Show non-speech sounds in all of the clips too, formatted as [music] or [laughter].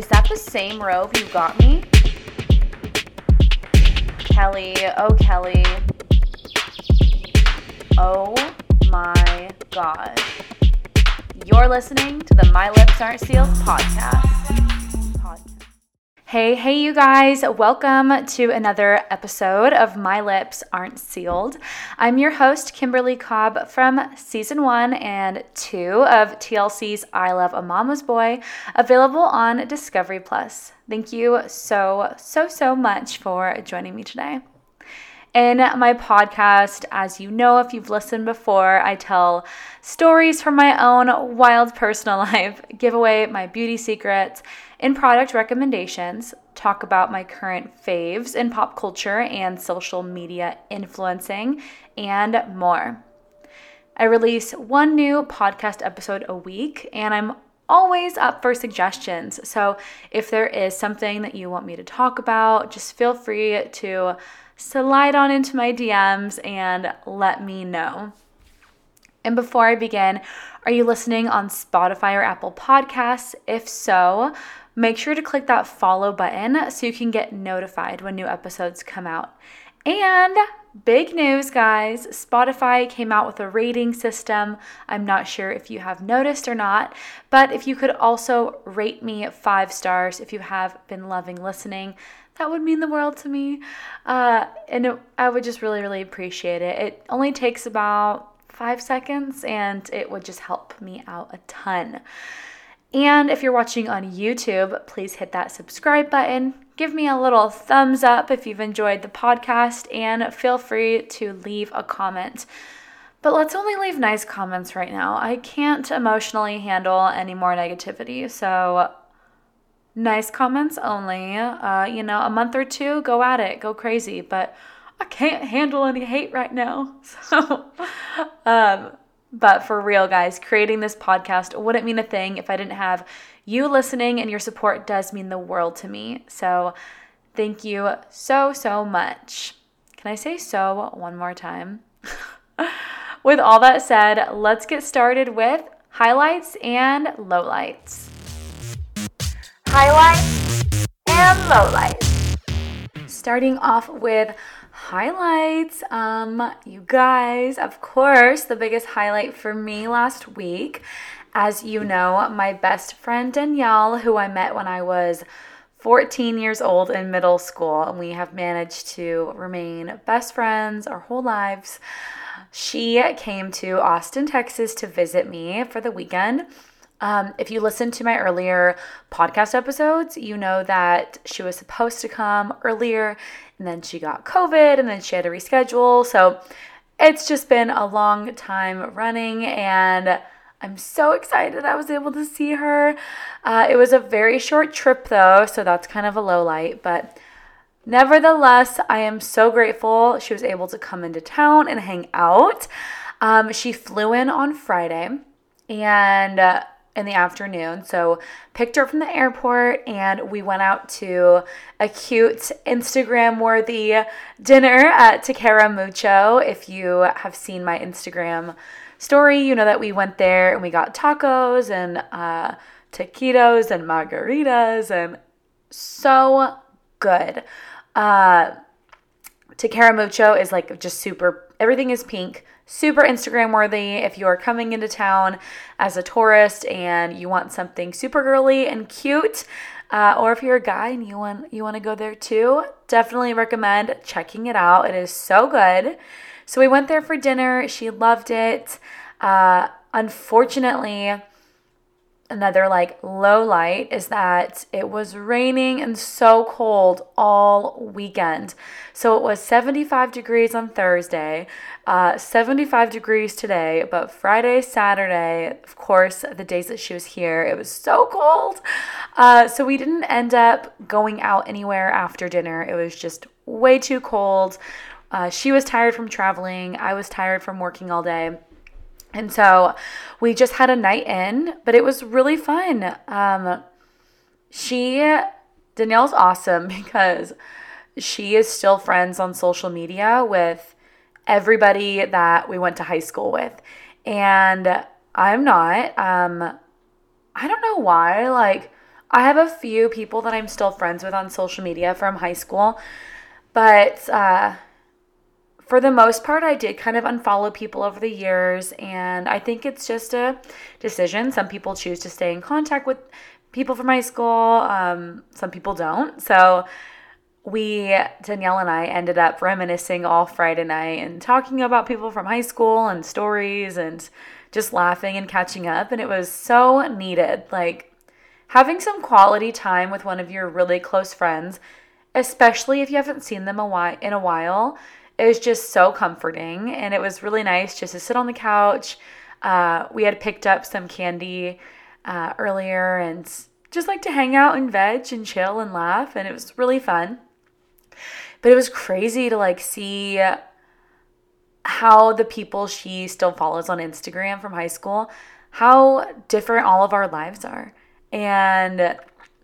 Is that the same robe you got me? Kelly, oh Kelly. Oh my god. You're listening to the My Lips Aren't Sealed podcast. Hey, hey, you guys, welcome to another episode of My Lips Aren't Sealed. I'm your host, Kimberly Cobb from season one and two of TLC's I Love a Mama's Boy, available on Discovery Plus. Thank you so, so, so much for joining me today. In my podcast, as you know, if you've listened before, I tell stories from my own wild personal [laughs] life, give away my beauty secrets in product recommendations, talk about my current faves in pop culture and social media influencing, and more. I release one new podcast episode a week, and I'm always up for suggestions. So if there is something that you want me to talk about, just feel free to slide on into my DMs and let me know. And before I begin, are you listening on Spotify or Apple Podcasts? If so, make sure to click that follow button so you can get notified when new episodes come out. And big news, guys Spotify came out with a rating system. I'm not sure if you have noticed or not, but if you could also rate me five stars if you have been loving listening, that would mean the world to me. Uh, and it, I would just really, really appreciate it. It only takes about five seconds and it would just help me out a ton. And if you're watching on YouTube, please hit that subscribe button. Give me a little thumbs up if you've enjoyed the podcast, and feel free to leave a comment. But let's only leave nice comments right now. I can't emotionally handle any more negativity. So, nice comments only. Uh, you know, a month or two, go at it, go crazy. But I can't handle any hate right now. [laughs] So, um, but for real, guys, creating this podcast wouldn't mean a thing if I didn't have you listening, and your support does mean the world to me. So, thank you so, so much. Can I say so one more time? [laughs] with all that said, let's get started with highlights and lowlights. Highlights and lowlights. Starting off with highlights. Um, you guys, of course, the biggest highlight for me last week, as you know, my best friend Danielle, who I met when I was 14 years old in middle school, and we have managed to remain best friends our whole lives. She came to Austin, Texas to visit me for the weekend. Um, if you listen to my earlier podcast episodes, you know that she was supposed to come earlier and then she got COVID and then she had to reschedule. So it's just been a long time running and I'm so excited I was able to see her. Uh, it was a very short trip though, so that's kind of a low light, but nevertheless, I am so grateful she was able to come into town and hang out. Um, she flew in on Friday and uh, in the afternoon. So picked her from the airport and we went out to a cute Instagram worthy dinner at Taquero Mucho. If you have seen my Instagram story, you know that we went there and we got tacos and uh, taquitos and margaritas and so good. Uh, Taquero Mucho is like just super, everything is pink super Instagram worthy if you are coming into town as a tourist and you want something super girly and cute. Uh, or if you're a guy and you want you want to go there too, definitely recommend checking it out. It is so good. So we went there for dinner. She loved it. Uh, unfortunately, another like low light is that it was raining and so cold all weekend. So it was 75 degrees on Thursday, uh, 75 degrees today, but Friday, Saturday, of course, the days that she was here, it was so cold. Uh, so we didn't end up going out anywhere after dinner. It was just way too cold. Uh, she was tired from traveling. I was tired from working all day. And so we just had a night in, but it was really fun. Um, she, Danielle's awesome [laughs] because she is still friends on social media with everybody that we went to high school with. And I'm not. Um, I don't know why. Like, I have a few people that I'm still friends with on social media from high school, but uh, for the most part, I did kind of unfollow people over the years, and I think it's just a decision. Some people choose to stay in contact with people from high school, um, some people don't. So, we, Danielle and I, ended up reminiscing all Friday night and talking about people from high school and stories and just laughing and catching up. And it was so needed. Like having some quality time with one of your really close friends, especially if you haven't seen them a while, in a while, is just so comforting. And it was really nice just to sit on the couch. Uh, we had picked up some candy uh, earlier and just like to hang out and veg and chill and laugh. And it was really fun. But it was crazy to like see how the people she still follows on Instagram from high school, how different all of our lives are. And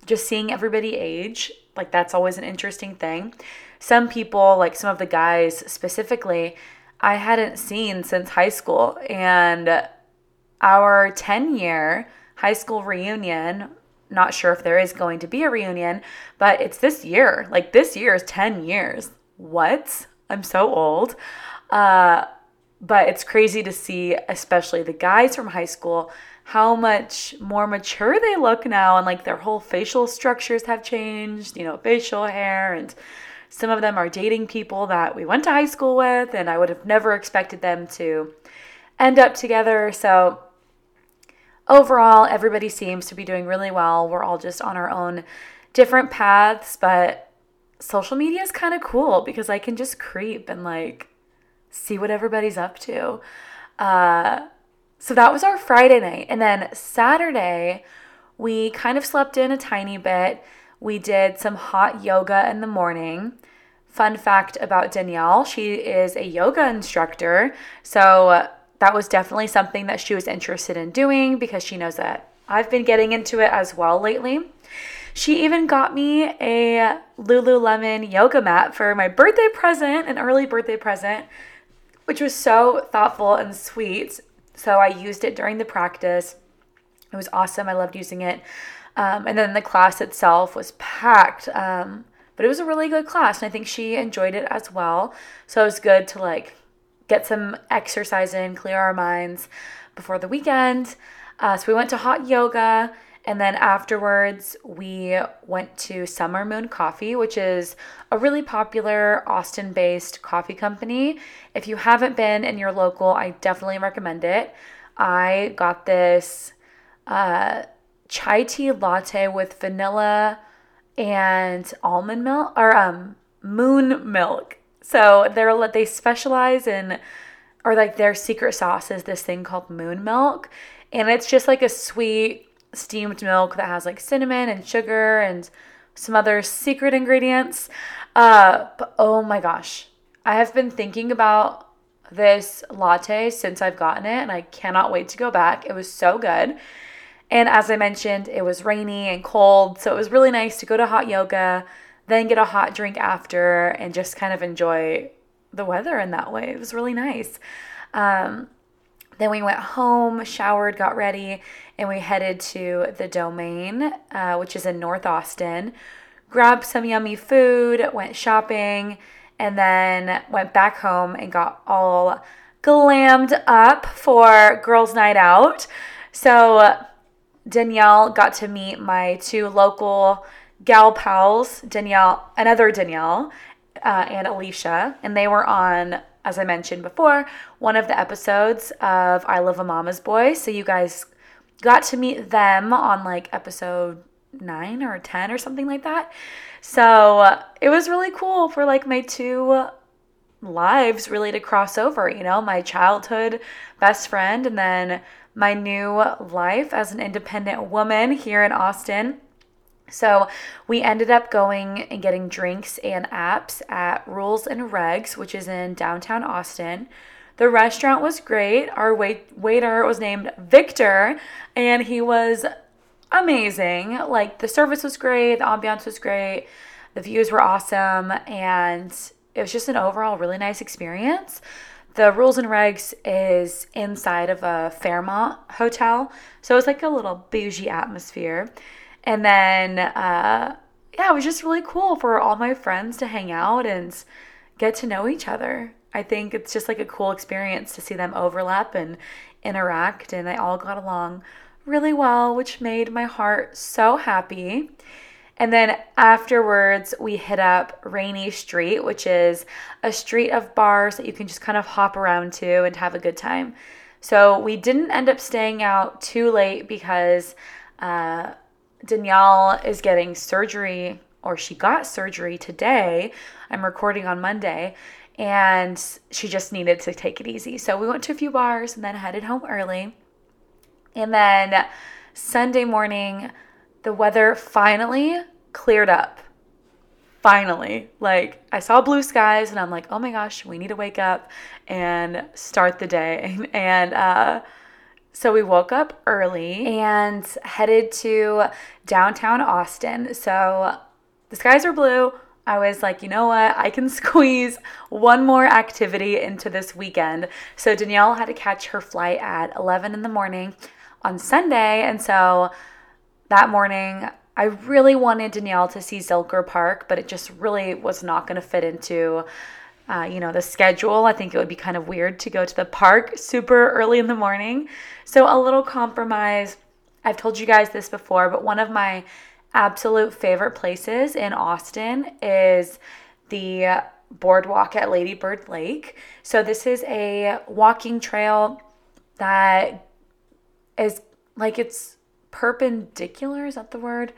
just seeing everybody age, like that's always an interesting thing. Some people, like some of the guys specifically, I hadn't seen since high school. And our 10 year high school reunion not sure if there is going to be a reunion, but it's this year. Like this year is 10 years. What? I'm so old. Uh, but it's crazy to see, especially the guys from high school, how much more mature they look now and like their whole facial structures have changed, you know, facial hair and some of them are dating people that we went to high school with and I would have never expected them to end up together. So overall, everybody seems to be doing really well. We're all just on our own different paths, but social media is kind of cool because I can just creep and like see what everybody's up to. Uh, so that was our Friday night. And then Saturday, we kind of slept in a tiny bit. We did some hot yoga in the morning. Fun fact about Danielle, she is a yoga instructor. So uh, that was definitely something that she was interested in doing because she knows that I've been getting into it as well lately. She even got me a Lululemon yoga mat for my birthday present, an early birthday present, which was so thoughtful and sweet. So I used it during the practice. It was awesome. I loved using it. Um, and then the class itself was packed. Um, but it was a really good class, and I think she enjoyed it as well. So it was good to like get some exercise in, clear our minds before the weekend. Uh, so we went to hot yoga. And then afterwards, we went to Summer Moon Coffee, which is a really popular Austin based coffee company. If you haven't been in your local, I definitely recommend it. I got this uh, chai tea latte with vanilla and almond milk or um, moon milk. So they're they specialize in or like their secret sauce is this thing called moon milk and it's just like a sweet steamed milk that has like cinnamon and sugar and some other secret ingredients. Uh, oh my gosh, I have been thinking about this latte since I've gotten it and I cannot wait to go back. It was so good. And as I mentioned, it was rainy and cold, so it was really nice to go to hot yoga then get a hot drink after and just kind of enjoy the weather in that way. It was really nice. Um, then we went home, showered, got ready, and we headed to the Domain, uh, which is in North Austin. Grabbed some yummy food, went shopping, and then went back home and got all glammed up for girls' night out. So Danielle got to meet my two local gal pals, Danielle, another Danielle, uh, and Alicia, and they were on, as I mentioned before, one of the episodes of I Love a Mama's Boy. So you guys got to meet them on like episode nine or 10 or something like that. So uh, it was really cool for like my two lives really to cross over, you know, my childhood best friend and then my new life as an independent woman here in Austin. So we ended up going and getting drinks and apps at Rules and Regs, which is in downtown Austin. The restaurant was great. Our wait- waiter was named Victor, and he was amazing. Like the service was great, the ambiance was great, the views were awesome, and it was just an overall really nice experience. The Rules and Regs is inside of a Fairmont hotel, so it's like a little bougie atmosphere. And then, uh, yeah, it was just really cool for all my friends to hang out and get to know each other. I think it's just like a cool experience to see them overlap and interact, and they all got along really well, which made my heart so happy. And then afterwards, we hit up Rainey Street, which is a street of bars that you can just kind of hop around to and have a good time. So we didn't end up staying out too late because uh, Danielle is getting surgery, or she got surgery today. I'm recording on Monday, and she just needed to take it easy. So we went to a few bars and then headed home early. And then Sunday morning, the weather finally cleared up. Finally. Like, I saw blue skies and I'm like, oh my gosh, we need to wake up and start the day. [laughs] And, uh, so we woke up early and headed to downtown Austin. So the skies were blue. I was like, you know what? I can [laughs] squeeze one more activity into this weekend. So Danielle had to catch her flight at 11 in the morning on Sunday. And so that morning, I really wanted Danielle to see Zilker Park, but it just really was not going to fit into, uh, you know, the schedule. I think it would be kind of weird to go to the park super early in the morning. So a little compromise. I've told you guys this before, but one of my absolute favorite places in Austin is the boardwalk at Lady Bird Lake. So this is a walking trail that is like it's perpendicular, is that the word?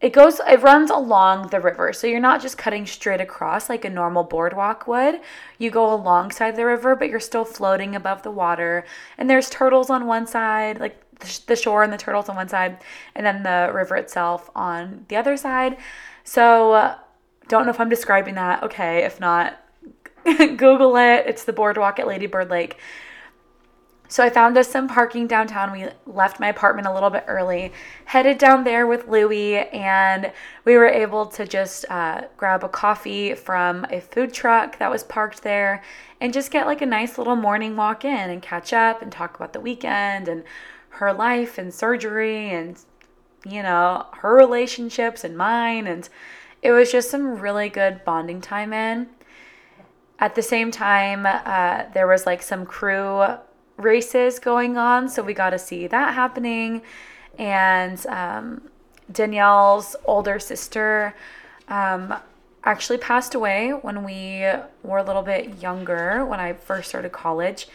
It goes it runs along the river. So you're not just cutting straight across like a normal boardwalk would. You go alongside the river, but you're still floating above the water. And there's turtles on one side, like the shore and the turtles on one side, and then the river itself on the other side. So uh, don't know if I'm describing that. Okay, if not, [laughs] Google it. It's the boardwalk at Lady Bird Lake. So I found us some parking downtown. We left my apartment a little bit early, headed down there with Louie, and we were able to just uh, grab a coffee from a food truck that was parked there and just get like a nice little morning walk in and catch up and talk about the weekend and her life and surgery and, you know, her relationships and mine. And it was just some really good bonding time in. At the same time, uh, there was like some crew races going on, so we got to see that happening. And um, Danielle's older sister um, actually passed away when we were a little bit younger, when I first started college.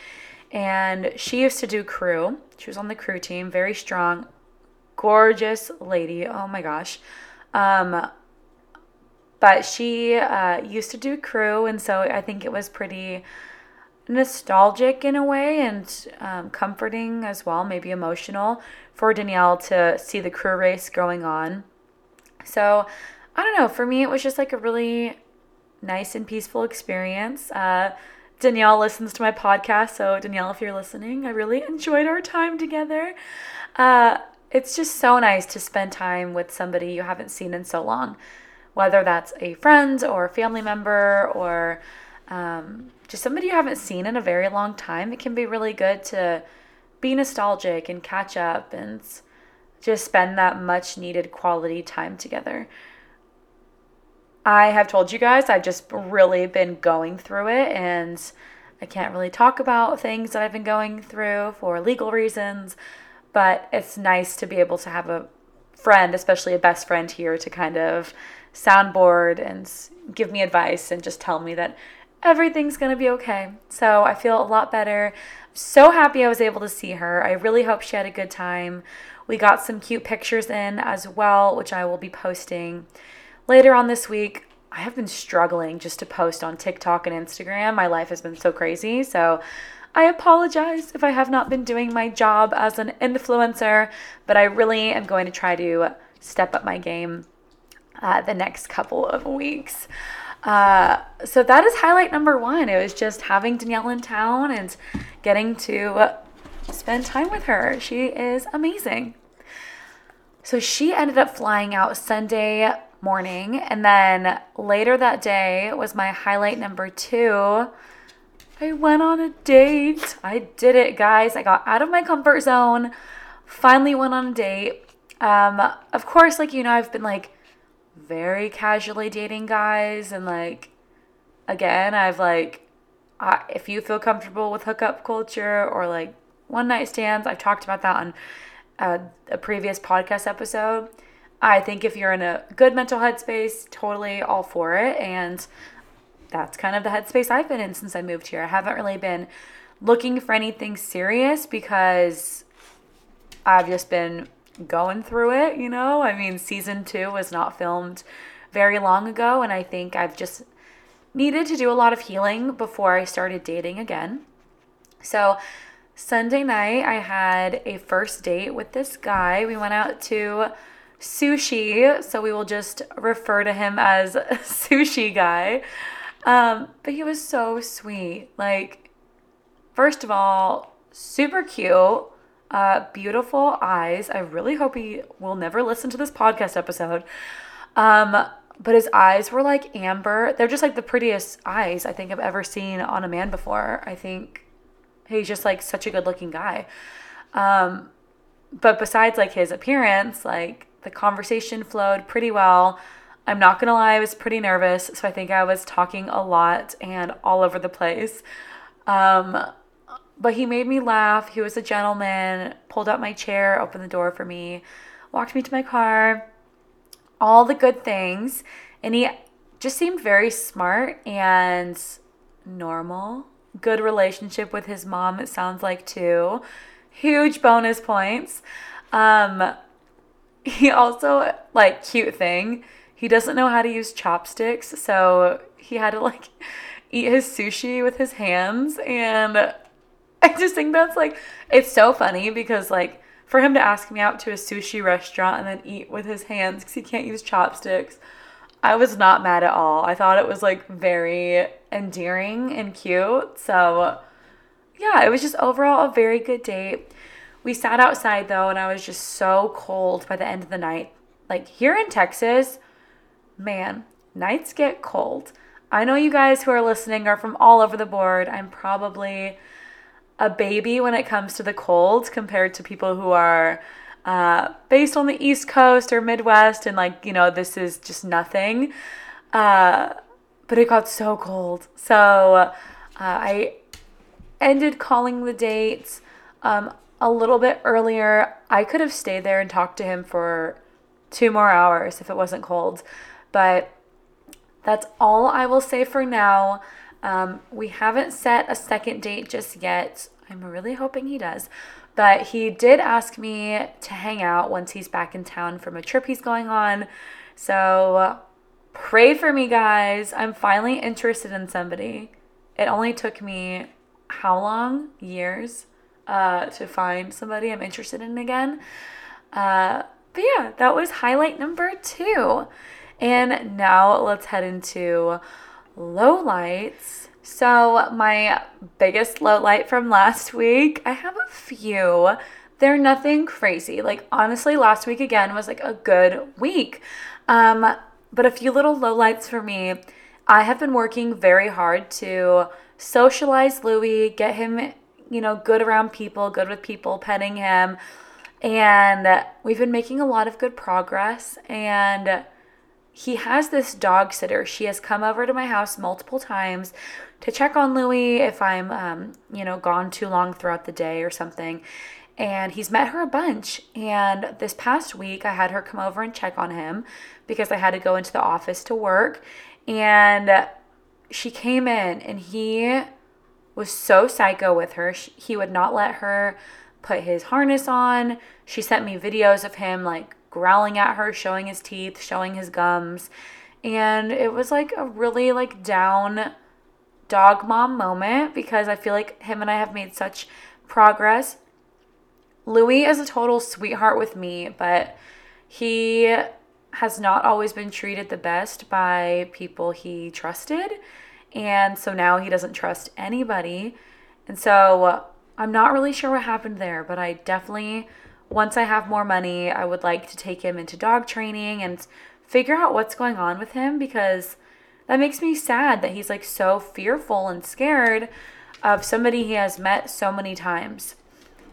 And she used to do crew. She was on the crew team, very strong, gorgeous lady. Oh my gosh. Um, but she uh, used to do crew, and so I think it was pretty nostalgic in a way and um, comforting as well, maybe emotional for Danielle to see the crew race going on. So, I don't know, for me, it was just like a really nice and peaceful experience. Uh, Danielle listens to my podcast, so Danielle, if you're listening, I really enjoyed our time together. Uh, it's just so nice to spend time with somebody you haven't seen in so long, whether that's a friend or a family member or um, just somebody you haven't seen in a very long time, it can be really good to be nostalgic and catch up and just spend that much needed quality time together. I have told you guys I've just really been going through it and I can't really talk about things that I've been going through for legal reasons, but it's nice to be able to have a friend, especially a best friend here, to kind of soundboard and give me advice and just tell me that everything's going to be okay. So I feel a lot better. so happy I was able to see her. I really hope she had a good time. We got some cute pictures in as well, which I will be posting later on this week. I have been struggling just to post on TikTok and Instagram. My life has been so crazy. So I apologize if I have not been doing my job as an influencer, but I really am going to try to step up my game uh, the next couple of weeks. Uh, so that is highlight number one. It was just having Danielle in town and getting to spend time with her. She is amazing. So she ended up flying out Sunday morning, and then later that day was my highlight number two. I went on a date. I did it, guys. I got out of my comfort zone, finally went on a date. Um, of course, like, you know, I've been like very casually dating guys, and like, again, I've like, I, if you feel comfortable with hookup culture or like one night stands, I've talked about that on uh, a previous podcast episode. I think if you're in a good mental headspace, totally all for it. And that's kind of the headspace I've been in since I moved here. I haven't really been looking for anything serious because I've just been going through it, you know? I mean, season two was not filmed very long ago, and I think I've just needed to do a lot of healing before I started dating again. So, Sunday night, I had a first date with this guy. We went out to sushi, so we will just refer to him as [laughs] sushi guy. Um, but he was so sweet. Like, first of all, super cute, uh, beautiful eyes. I really hope he will never listen to this podcast episode. Um, but his eyes were like amber. They're just like the prettiest eyes I think I've ever seen on a man before. I think he's just like such a good looking guy. Um, but besides like his appearance, like the conversation flowed pretty well. I'm not gonna lie, I was pretty nervous, so I think I was talking a lot and all over the place. Um, but he made me laugh. He was a gentleman, pulled out my chair, opened the door for me, walked me to my car, all the good things. And he just seemed very smart and normal. Good relationship with his mom, it sounds like, too. Huge bonus points. Um, he also, like, cute thing, he doesn't know how to use chopsticks, so he had to, like, [laughs] eat his sushi with his hands. And [laughs] I just think that's, like, it's so funny because, like, for him to ask me out to a sushi restaurant and then eat with his hands because he can't use chopsticks, I was not mad at all. I thought it was like very endearing and cute. So, yeah, it was just overall a very good date. We sat outside though, and I was just so cold by the end of the night. Like here in Texas, man, nights get cold. I know you guys who are listening are from all over the board. I'm probably a baby when it comes to the cold compared to people who are uh, based on the East Coast or Midwest, and like, you know, this is just nothing. Uh, but it got so cold. So uh, I ended calling the dates um, a little bit earlier. I could have stayed there and talked to him for two more hours if it wasn't cold. But that's all I will say for now. Um, we haven't set a second date just yet. I'm really hoping he does. But he did ask me to hang out once he's back in town from a trip he's going on. So pray for me, guys. I'm finally interested in somebody. It only took me how long? Years uh, to find somebody I'm interested in again. Uh, but yeah, that was highlight number two. And now let's head into low lights. So, my biggest low light from last week, I have a few. They're nothing crazy. Like, honestly, last week again was like a good week. Um, but a few little low lights for me. I have been working very hard to socialize Louis, get him, you know, good around people, good with people, petting him. And we've been making a lot of good progress. And he has this dog sitter. She has come over to my house multiple times to check on Louis if I'm, um, you know, gone too long throughout the day or something. And he's met her a bunch. And this past week, I had her come over and check on him because I had to go into the office to work. And she came in and he was so psycho with her. He would not let her put his harness on. She sent me videos of him like growling at her, showing his teeth, showing his gums. And it was like a really like down dog mom moment because I feel like him and I have made such progress. Louis is a total sweetheart with me, but he has not always been treated the best by people he trusted. And so now he doesn't trust anybody. And so I'm not really sure what happened there, but I definitely once I have more money, I would like to take him into dog training and figure out what's going on with him because that makes me sad that he's like so fearful and scared of somebody he has met so many times.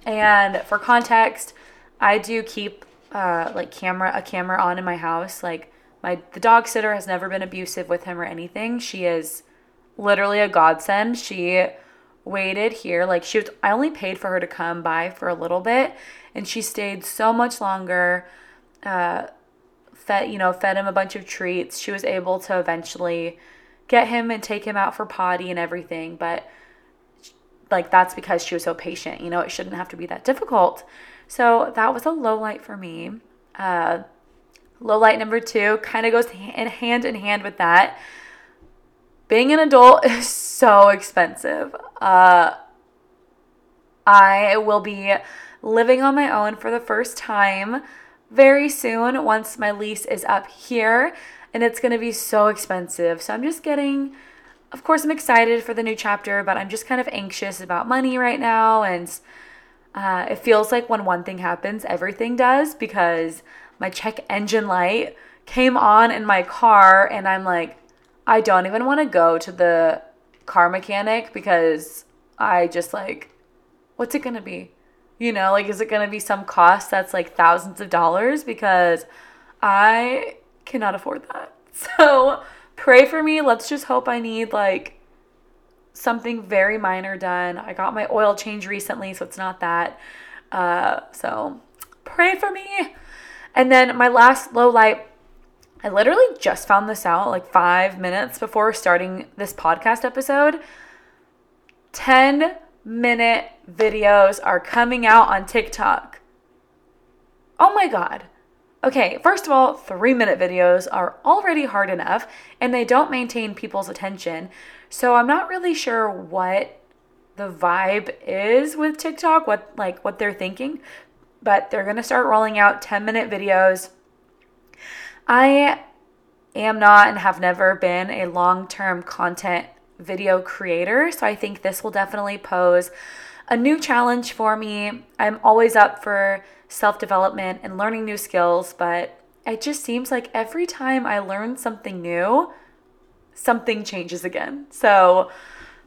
And for context, I do keep uh, like camera a camera on in my house. Like my the dog sitter has never been abusive with him or anything. She is literally a godsend. She waited here like she was I only paid for her to come by for a little bit and she stayed so much longer. Uh, fed you know fed him a bunch of treats. She was able to eventually get him and take him out for potty and everything, but like that's because she was so patient. You know, it shouldn't have to be that difficult. So that was a low light for me. Uh, low light number two kind of goes in hand in hand with that. Being an adult [laughs] is so expensive. Uh, I will be living on my own for the first time very soon once my lease is up here, and it's to be so expensive. So I'm just getting of course, I'm excited for the new chapter, but I'm just kind of anxious about money right now. And uh, it feels like when one thing happens, everything does because my check engine light came on in my car, and I'm like, I don't even want to go to the car mechanic because I just like, what's it going to be? You know, like, is it going to be some cost that's like thousands of dollars? Because I cannot afford that. [laughs] So, pray for me. Let's just hope I need like something very minor done. I got my oil change recently, so it's not that. Uh, so pray for me. And then my last low light, I literally just found this out like five minutes before starting this podcast episode. 10 minute videos are coming out on TikTok. Oh my God. Okay, first of all, three minute videos are already hard enough and they don't maintain people's attention. So I'm not really sure what the vibe is with TikTok, what like what they're thinking, but they're to start rolling out 10 minute videos. I am not and have never been a long term content video creator, so I think this will definitely pose a new challenge for me. I'm always up for self development and learning new skills, but it just seems like every time I learn something new, something changes again. So,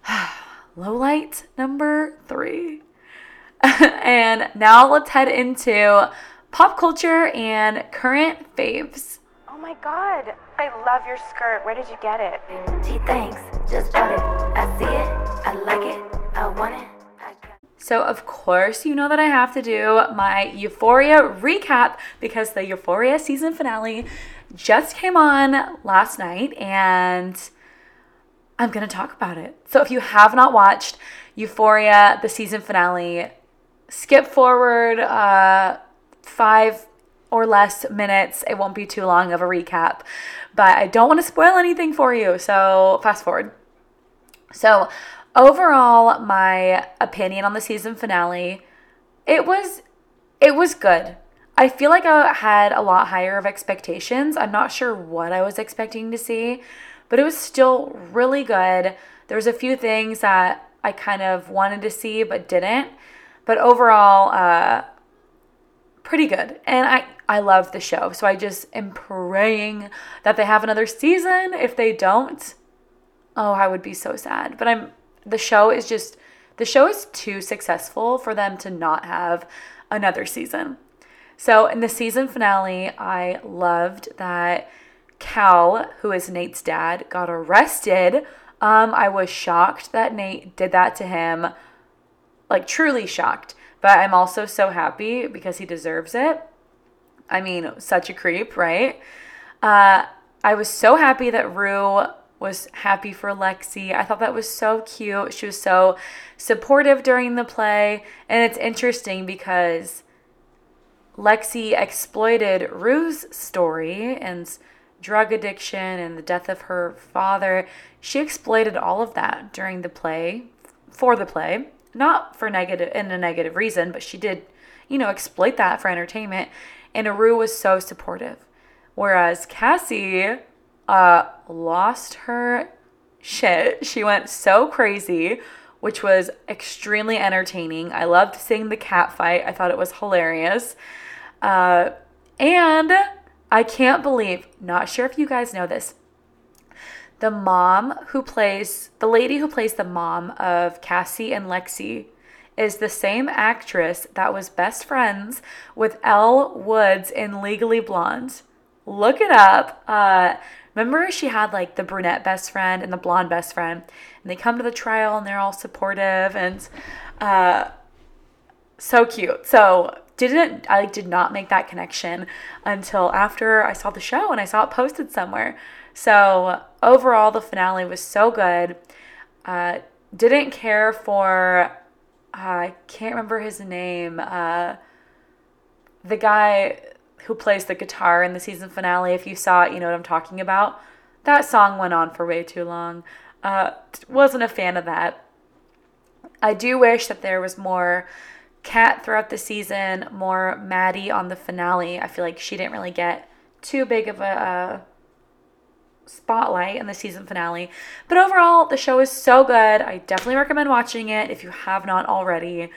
[sighs] low light number three. [laughs] and now let's head into pop culture and current faves. Oh my god, I love your skirt. Where did you get it? Gee, thanks. Just bought it. I see it. I like it. I want it. So, of course, you know that I have to do my Euphoria recap because the Euphoria season finale just came on last night and I'm going to talk about it. So, if you have not watched Euphoria, the season finale, skip forward uh, five or less minutes. It won't be too long of a recap, but I don't want to spoil anything for you. So, fast forward. So, overall, my opinion on the season finale, it was it was good. I feel like I had a lot higher of expectations. I'm not sure what I was expecting to see, but it was still really good. There was a few things that I kind of wanted to see but didn't. But overall, uh, pretty good. And I I love the show. So I just am praying that they have another season. If they don't, oh, I would be so sad. But I'm the show is just the show is too successful for them to not have another season. So in the season finale, I loved that Cal, who is Nate's dad, got arrested. Um, I was shocked that Nate did that to him, like truly shocked. But I'm also so happy because he deserves it. I mean, such a creep, right? Uh, I was so happy that Rue was happy for Lexi. I thought that was so cute. She was so supportive during the play. And it's interesting because Lexi exploited Rue's story and drug addiction and the death of her father. She exploited all of that during the play, for the play, not for negative in a negative reason, but she did, you know, exploit that for entertainment. And Aru was so supportive. Whereas Cassie uh, lost her shit. She went so crazy, which was extremely entertaining. I loved seeing the cat fight, I thought it was hilarious. Uh, and I can't believe, not sure if you guys know this, the mom who plays, the lady who plays the mom of Cassie and Lexi is the same actress that was best friends with Elle Woods in Legally Blonde. Look it up. Uh, remember, she had like the brunette best friend and the blonde best friend, and they come to the trial and they're all supportive and uh, so cute. So didn't I did not make that connection until after I saw the show and I saw it posted somewhere. So overall, the finale was so good. Uh, didn't care for uh, I can't remember his name. Uh, the guy who plays the guitar in the season finale. If you saw it, you know what I'm talking about. That song went on for way too long. Uh, wasn't a fan of that. I do wish that there was more Kat throughout the season, more Maddy on the finale. I feel like she didn't really get too big of a uh, spotlight in the season finale. But overall, the show is so good. I definitely recommend watching it if you have not already.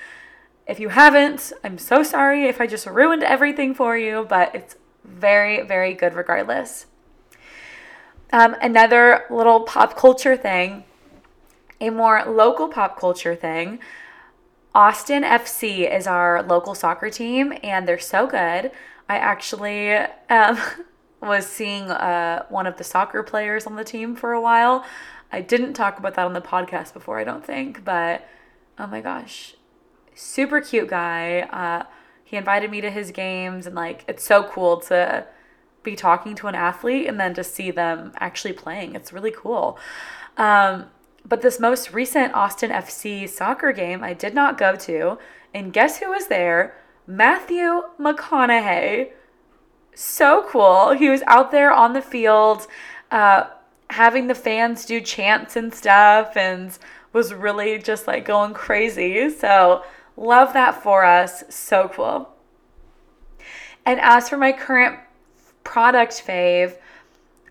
If you haven't, I'm so sorry if I just ruined everything for you, but it's very, very good regardless. Um, another little pop culture thing, a more local pop culture thing. Austin FC is our local soccer team, and they're so good. I actually um, [laughs] was seeing uh, one of the soccer players on the team for a while. I didn't talk about that on the podcast before, I don't think, but oh my gosh, super cute guy. Uh, he invited me to his games, and like it's so cool to be talking to an athlete and then to see them actually playing. It's really cool. Um, but this most recent Austin FC soccer game I did not go to, and guess who was there? Matthew McConaughey. So cool. He was out there on the field, uh, having the fans do chants and stuff, and was really just like going crazy. So, love that for us. So cool. And as for my current product fave,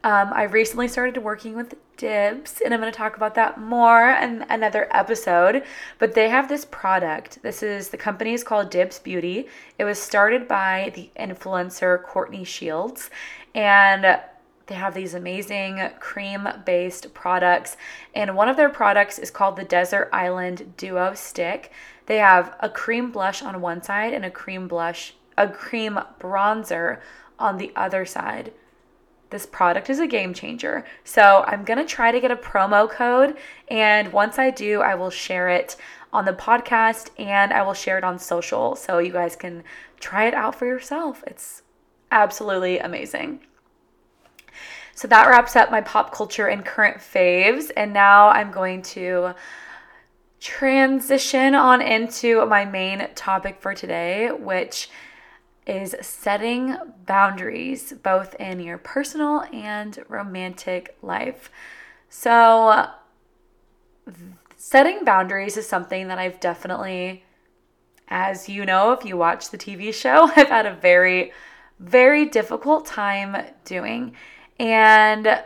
um, I recently started working with Dibs, and I'm going to talk about that more in another episode. But they have this product. This is the company is called Dibs Beauty. It was started by the influencer Courtney Shields, and they have these amazing cream based products. And one of their products is called the Desert Island Duo Stick. They have a cream blush on one side and a cream blush, a cream bronzer on the other side. This product is a game changer. So I'm going to try to get a promo code. And once I do, I will share it on the podcast and I will share it on social so you guys can try it out for yourself. It's absolutely amazing. So that wraps up my pop culture and current faves. And now I'm going to transition on into my main topic for today, which is setting boundaries both in your personal and romantic life. So, setting boundaries is something that I've definitely, as you know, if you watch the TV show, [laughs] I've had a very, very difficult time doing. And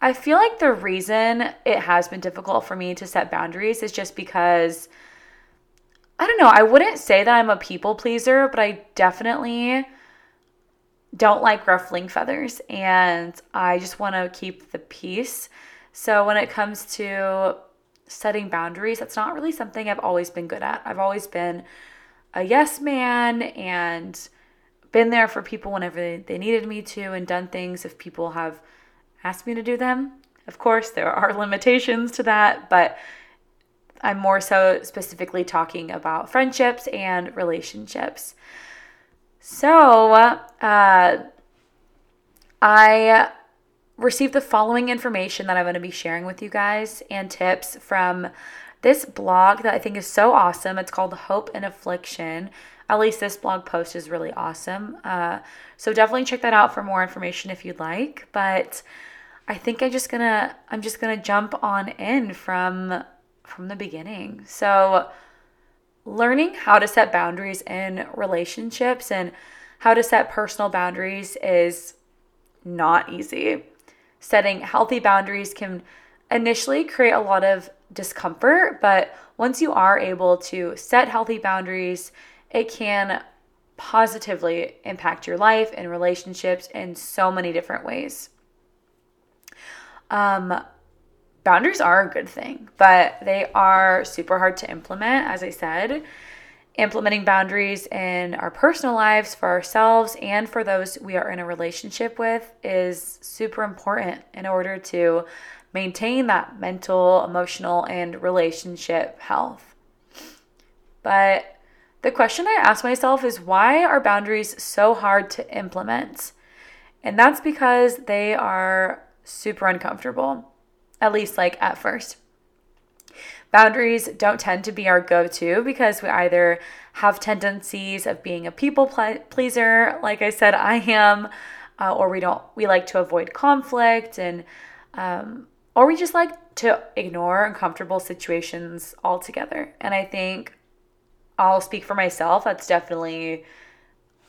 I feel like the reason it has been difficult for me to set boundaries is just because I don't know, I wouldn't say that I'm a people pleaser, but I definitely don't like ruffling feathers and I just want to keep the peace. So when it comes to setting boundaries, that's not really something I've always been good at. I've always been a yes man and been there for people whenever they, they needed me to and done things if people have asked me to do them. Of course, there are [laughs] limitations to that, but I'm more so specifically talking about friendships and relationships. So, uh, I received the following information that I'm going to be sharing with you guys and tips from this blog that I think is so awesome. It's called Hope and Affliction. At least this blog post is really awesome. Uh, so definitely check that out for more information if you'd like. But I think I'm just gonna I'm just gonna jump on in from from the beginning. So, learning how to set boundaries in relationships and how to set personal boundaries is not easy. Setting healthy boundaries can initially create a lot of discomfort, but once you are able to set healthy boundaries, it can positively impact your life and relationships in so many different ways. Um, boundaries are a good thing, but they are super hard to implement, as I said. Implementing boundaries in our personal lives for ourselves and for those we are in a relationship with is super important in order to maintain that mental, emotional, and relationship health. But the question I ask myself is why are boundaries so hard to implement? And that's because they are super uncomfortable, at least like at first. Boundaries don't tend to be our go to because we either have tendencies of being a people pleaser, like I said, I am, uh, or we don't, we like to avoid conflict and, um, or we just like to ignore uncomfortable situations altogether. And I think I'll speak for myself. That's definitely,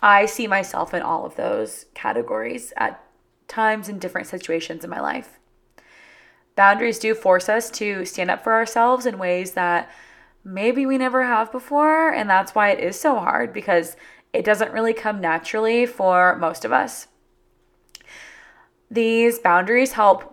I see myself in all of those categories at times in different situations in my life. Boundaries do force us to stand up for ourselves in ways that maybe we never have before. And that's why it is so hard because it doesn't really come naturally for most of us. These boundaries help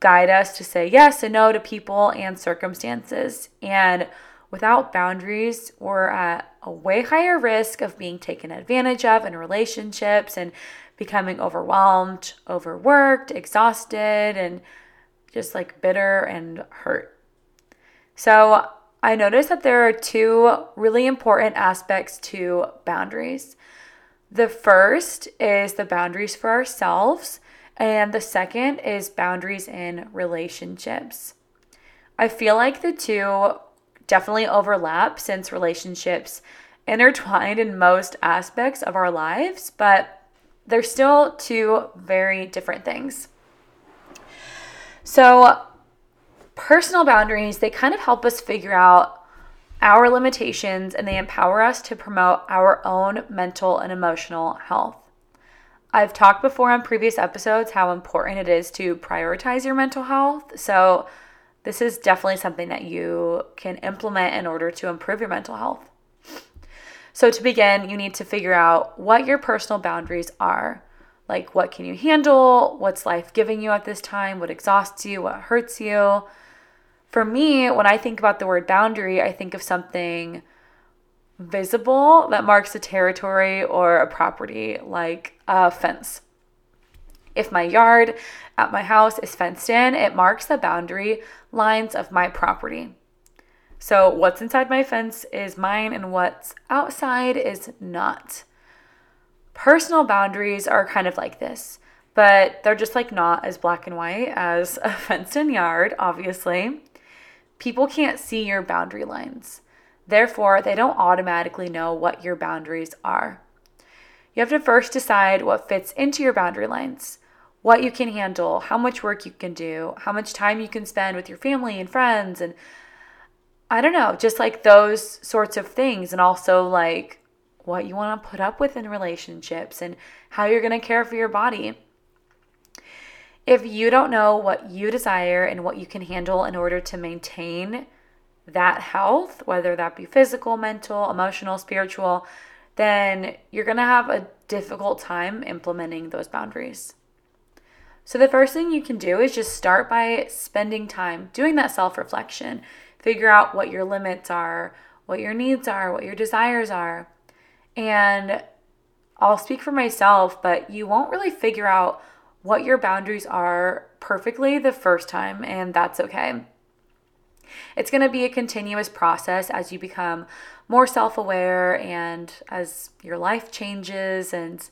guide us to say yes and no to people and circumstances. And without boundaries, we're at a way higher risk of being taken advantage of in relationships and becoming overwhelmed, overworked, exhausted, and just like bitter and hurt. So, I noticed that there are two really important aspects to boundaries. The first is the boundaries for ourselves, and the second is boundaries in relationships. I feel like the two definitely overlap since relationships intertwined in most aspects of our lives, but they're still two very different things. So, personal boundaries, they kind of help us figure out our limitations and they empower us to promote our own mental and emotional health. I've talked before on previous episodes how important it is to prioritize your mental health. So, this is definitely something that you can implement in order to improve your mental health. So, to begin, you need to figure out what your personal boundaries are. Like, what can you handle? What's life giving you at this time? What exhausts you? What hurts you? For me, when I think about the word boundary, I think of something visible that marks a territory or a property, like a fence. If my yard at my house is fenced in, it marks the boundary lines of my property. So, what's inside my fence is mine, and what's outside is not. Personal boundaries are kind of like this, but they're just like not as black and white as [laughs] a fenced in yard, obviously. People can't see your boundary lines. Therefore, they don't automatically know what your boundaries are. You have to first decide what fits into your boundary lines, what you can handle, how much work you can do, how much time you can spend with your family and friends, and I don't know, just like those sorts of things. And also, like, what you want to put up with in relationships and how you're going to care for your body. If you don't know what you desire and what you can handle in order to maintain that health, whether that be physical, mental, emotional, spiritual, then you're going to have a difficult time implementing those boundaries. So, the first thing you can do is just start by spending time doing that self reflection. Figure out what your limits are, what your needs are, what your desires are. And I'll speak for myself, but you won't really figure out what your boundaries are perfectly the first time, and that's okay. It's going to be a continuous process as you become more self aware and as your life changes and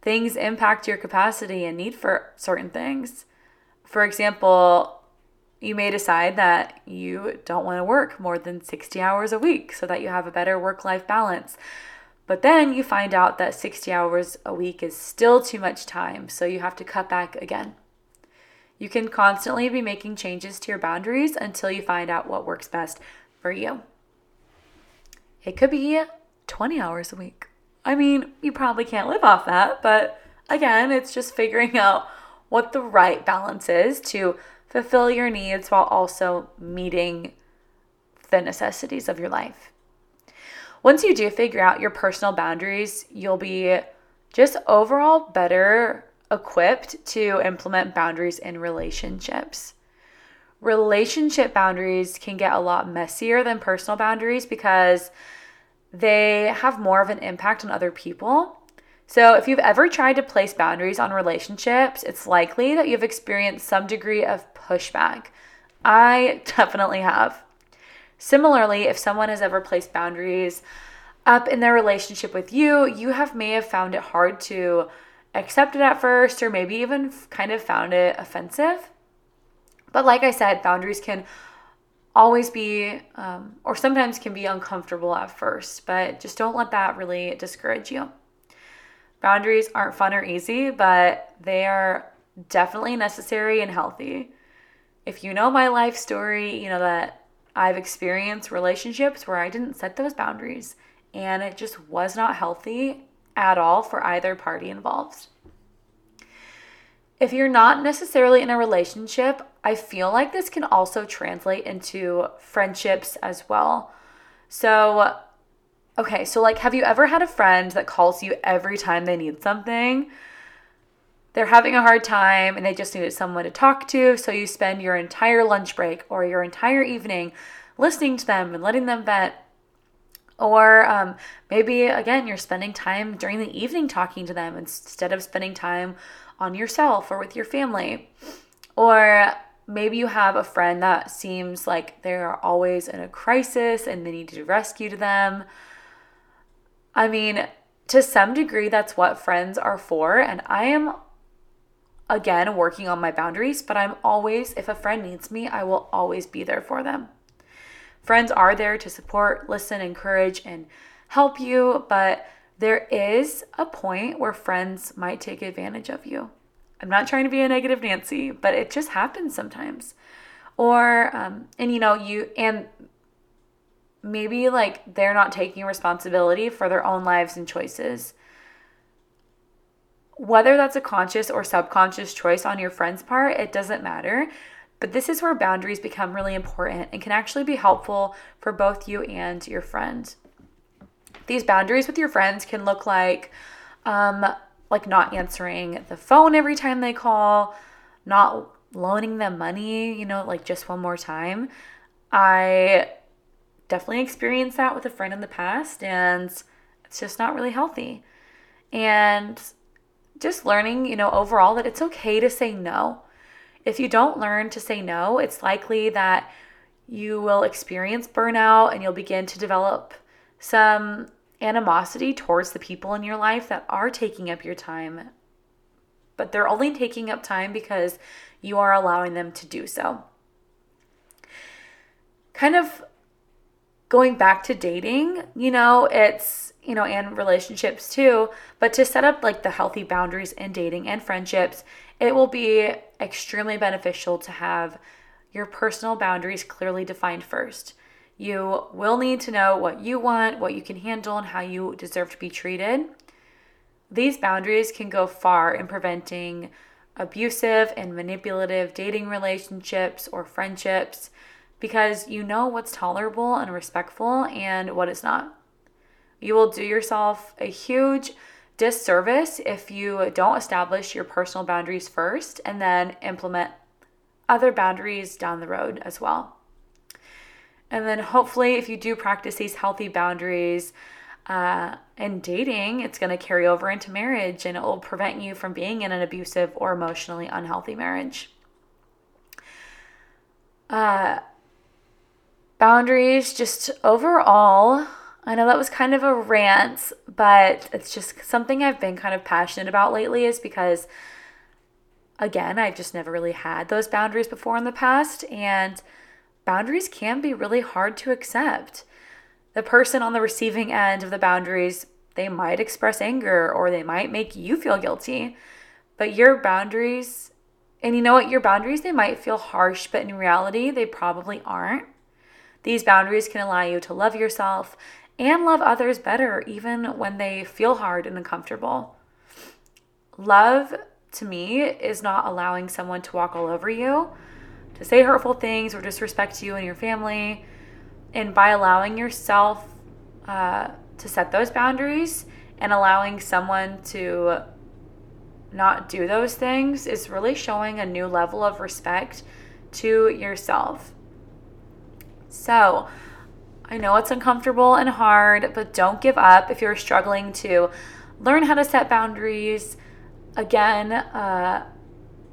things impact your capacity and need for certain things. For example, you may decide that you don't want to work more than 60 hours a week so that you have a better work life balance. But then you find out that 60 hours a week is still too much time, so you have to cut back again. You can constantly be making changes to your boundaries until you find out what works best for you. It could be 20 hours a week. I mean, you probably can't live off that, but again, it's just figuring out what the right balance is to fulfill your needs while also meeting the necessities of your life. Once you do figure out your personal boundaries, you'll be just overall better equipped to implement boundaries in relationships. relationship boundaries can get a lot messier than personal boundaries because they have more of an impact on other people. So, if you've ever tried to place boundaries on relationships, it's likely that you've experienced some degree of pushback. I [laughs] definitely have. Similarly, if someone has ever placed boundaries up in their relationship with you, you have may have found it hard to accept it at first or maybe even kind of found it offensive. But like I said, boundaries can always be, um, or sometimes can be uncomfortable at first, but just don't let that really discourage you. Boundaries aren't fun or easy, but they are definitely necessary and healthy. If you know my life story, you know that I've experienced relationships where I didn't set those boundaries and it just was not healthy at all for either party involved. If you're not necessarily in a relationship, I feel like this can also translate into friendships as well. So, okay, so like, have you ever had a friend that calls you every time they need something? They're having a hard time and they just needed someone to talk to, so you spend your entire lunch break or your entire evening listening to them and letting them vent. Or um, maybe, again, you're spending time during the evening talking to them instead of spending time on yourself or with your family. Or maybe you have a friend that seems like they're always in a crisis and they need to rescue to them. I mean, to some degree, that's what friends are for. And I am, again, working on my boundaries, but I'm always, if a friend needs me, I will always be there for them. Friends are there to support, listen, encourage, and help you, but there is a point where friends might take advantage of you. I'm not trying to be a negative Nancy, but it just happens sometimes. Or, um, and you know, you, and maybe like they're not taking responsibility for their own lives and choices. Whether that's a conscious or subconscious choice on your friend's part, it doesn't matter. But this is where boundaries become really important and can actually be helpful for both you and your friend. These boundaries with your friends can look like um, like not answering the phone every time they call, not loaning them money, you know, like just one more time. I definitely experienced that with a friend in the past and it's just not really healthy. And just learning, you know, overall that it's okay to say no. If you don't learn to say no, it's likely that you will experience burnout and you'll begin to develop some animosity towards the people in your life that are taking up your time, but they're only taking up time because you are allowing them to do so. Kind of going back to dating, you know, it's, you know, and relationships too, but to set up like the healthy boundaries in dating and friendships, it will be extremely beneficial to have your personal boundaries clearly defined first. You will need to know what you want, what you can handle, and how you deserve to be treated. These boundaries can go far in preventing abusive and manipulative dating relationships or friendships because you know what's tolerable and respectful and what is not. You will do yourself a huge disservice if you don't establish your personal boundaries first and then implement other boundaries down the road as well. And then hopefully, if you do practice these healthy boundaries uh, in dating, it's going to carry over into marriage and it will prevent you from being in an abusive or emotionally unhealthy marriage. Uh, boundaries, just overall, I know that was kind of a rant, but it's just something I've been kind of passionate about lately, is because, again, I've just never really had those boundaries before in the past. And boundaries can be really hard to accept. The person on the receiving end of the boundaries, they might express anger or they might make you feel guilty. But your boundaries, and you know what, your boundaries, they might feel harsh, but in reality, they probably aren't. These boundaries can allow you to love yourself and love others better, even when they feel hard and uncomfortable. Love, to me, is not allowing someone to walk all over you to say hurtful things or disrespect you and your family. And by allowing yourself uh, to set those boundaries and allowing someone to not do those things is really showing a new level of respect to yourself. So, I know it's uncomfortable and hard, but don't give up if you're struggling to learn how to set boundaries. Again, uh,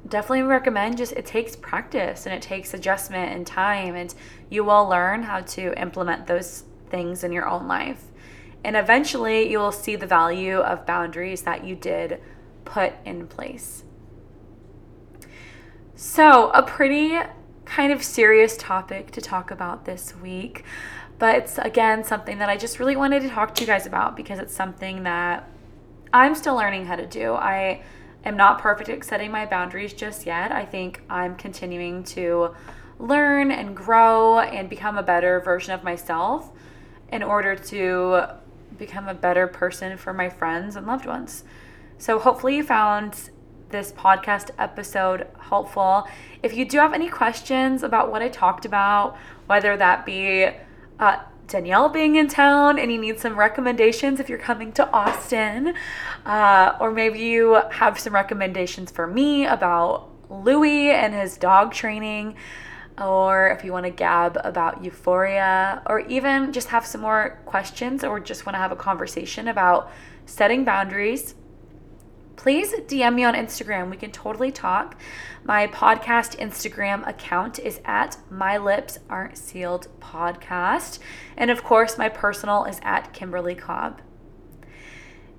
definitely recommend just it takes practice and it takes adjustment and time, and you will learn how to implement those things in your own life. And eventually, you will see the value of boundaries that you did put in place. So, a pretty kind of serious topic to talk about this week, but it's again something that I just really wanted to talk to you guys about because it's something that I'm still learning how to do. I am not perfect at setting my boundaries just yet. I think I'm continuing to learn and grow and become a better version of myself in order to become a better person for my friends and loved ones. So, hopefully, you found this podcast episode helpful. If you do have any questions about what I talked about, whether that be uh, Danielle being in town and you need some recommendations if you're coming to Austin, uh, or maybe you have some recommendations for me about Louis and his dog training, or if you want to gab about euphoria, or even just have some more questions or just want to have a conversation about setting boundaries please DM me on Instagram. We can totally talk. My podcast Instagram account is at My Lips Aren't Sealed Podcast. And of course, my personal is at Kimberly Cobb.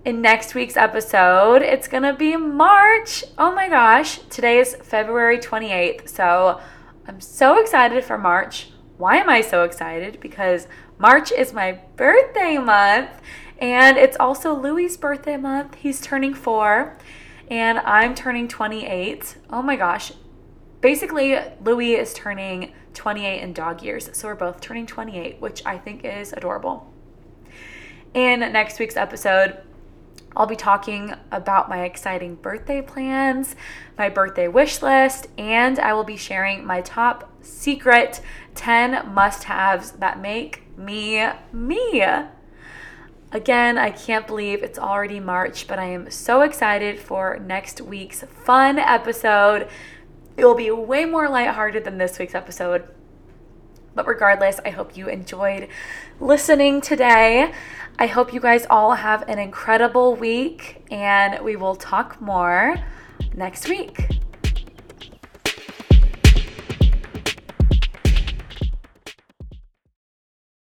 In next week's episode, it's going to be March. Oh my gosh, today is February 28th. So I'm so excited for March. Why am I so excited? Because March is my birthday month and it's also Louis' birthday month. He's turning four, and I'm turning 28. Oh my gosh. Basically, Louis is turning 28 in dog years. So we're both turning 28, which I think is adorable. In next week's episode, I'll be talking about my exciting birthday plans, my birthday wish list, and I will be sharing my top secret 10 must haves that make me me. Again, I can't believe it's already March, but I am so excited for next week's fun episode. It will be way more lighthearted than this week's episode. But regardless, I hope you enjoyed listening today. I hope you guys all have an incredible week, and we will talk more next week.